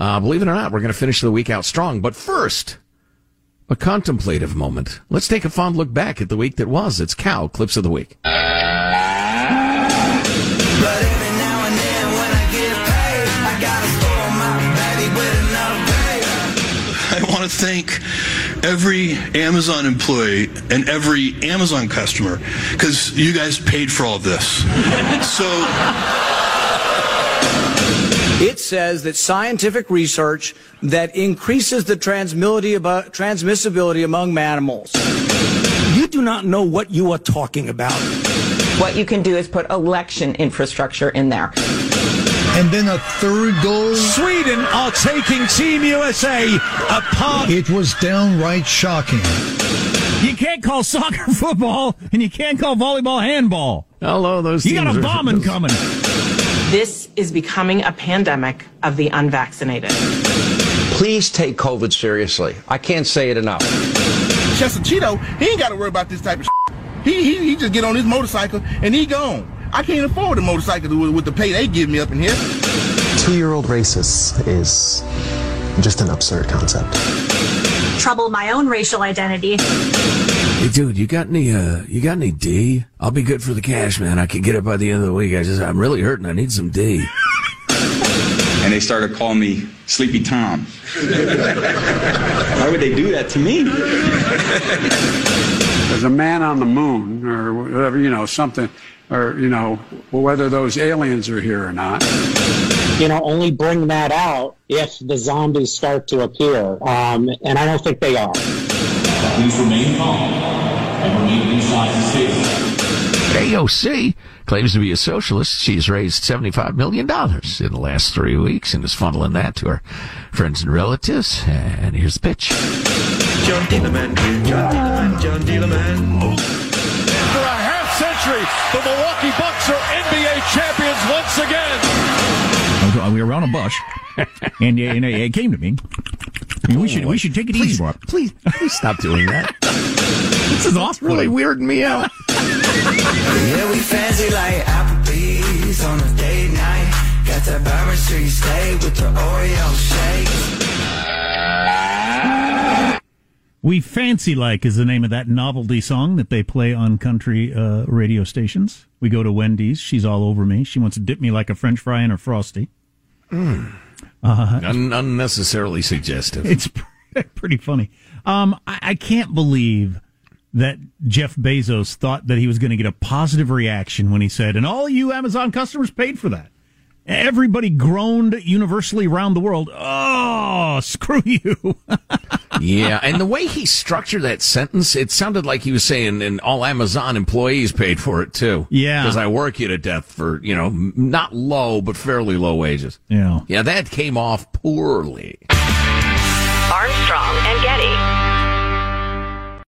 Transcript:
Uh, believe it or not, we're going to finish the week out strong. But first, a contemplative moment. Let's take a fond look back at the week that was. It's Cow Clips of the Week. I want to thank every Amazon employee and every Amazon customer because you guys paid for all of this. So. It says that scientific research that increases the transmissibility among mammals. You do not know what you are talking about. What you can do is put election infrastructure in there. And then a third goal. Sweden are taking Team USA apart. It was downright shocking. You can't call soccer football, and you can't call volleyball handball. Hello, those. You got a bombing coming. This is becoming a pandemic of the unvaccinated. Please take COVID seriously. I can't say it enough. Chester Cheeto, he ain't got to worry about this type of shit. He, he, he just get on his motorcycle and he gone. I can't afford a motorcycle with, with the pay they give me up in here. Two-year-old racist is just an absurd concept. Trouble my own racial identity. Hey, dude, you got any, uh, you got any D? I'll be good for the cash, man. I can get it by the end of the week. I just, I'm really hurting. I need some D. and they started calling me Sleepy Tom. Why would they do that to me? There's a man on the moon, or whatever, you know, something, or, you know, whether those aliens are here or not. You know, only bring that out if the zombies start to appear. Um, and I don't think they are. Please remain calm and remain inside the station. AOC claims to be a socialist. She's raised $75 million in the last three weeks and is funneling that to her friends and relatives. And here's the pitch. John Dealerman, John Dealerman, John Dealerman. For a half century, the Milwaukee Bucks are NBA champions once again. Uh, we were on a bus, and, uh, and uh, it came to me. we should we should take it please, easy, Bob. Please, please stop doing that. this is awful. really weirding me out. yeah, we fancy like Applebee's on a date night. Got that Bourbon Street steak with the Oreo shake. We Fancy Like is the name of that novelty song that they play on country uh, radio stations. We go to Wendy's. She's all over me. She wants to dip me like a French fry in her frosty. Mm. Uh, Un- unnecessarily suggestive. It's pretty funny. Um, I-, I can't believe that Jeff Bezos thought that he was going to get a positive reaction when he said, "And all you Amazon customers paid for that." Everybody groaned universally around the world. Oh, screw you. yeah, and the way he structured that sentence, it sounded like he was saying, and all Amazon employees paid for it too. Yeah. Because I work you to death for, you know, not low, but fairly low wages. Yeah. Yeah, that came off poorly. Armstrong and Getty.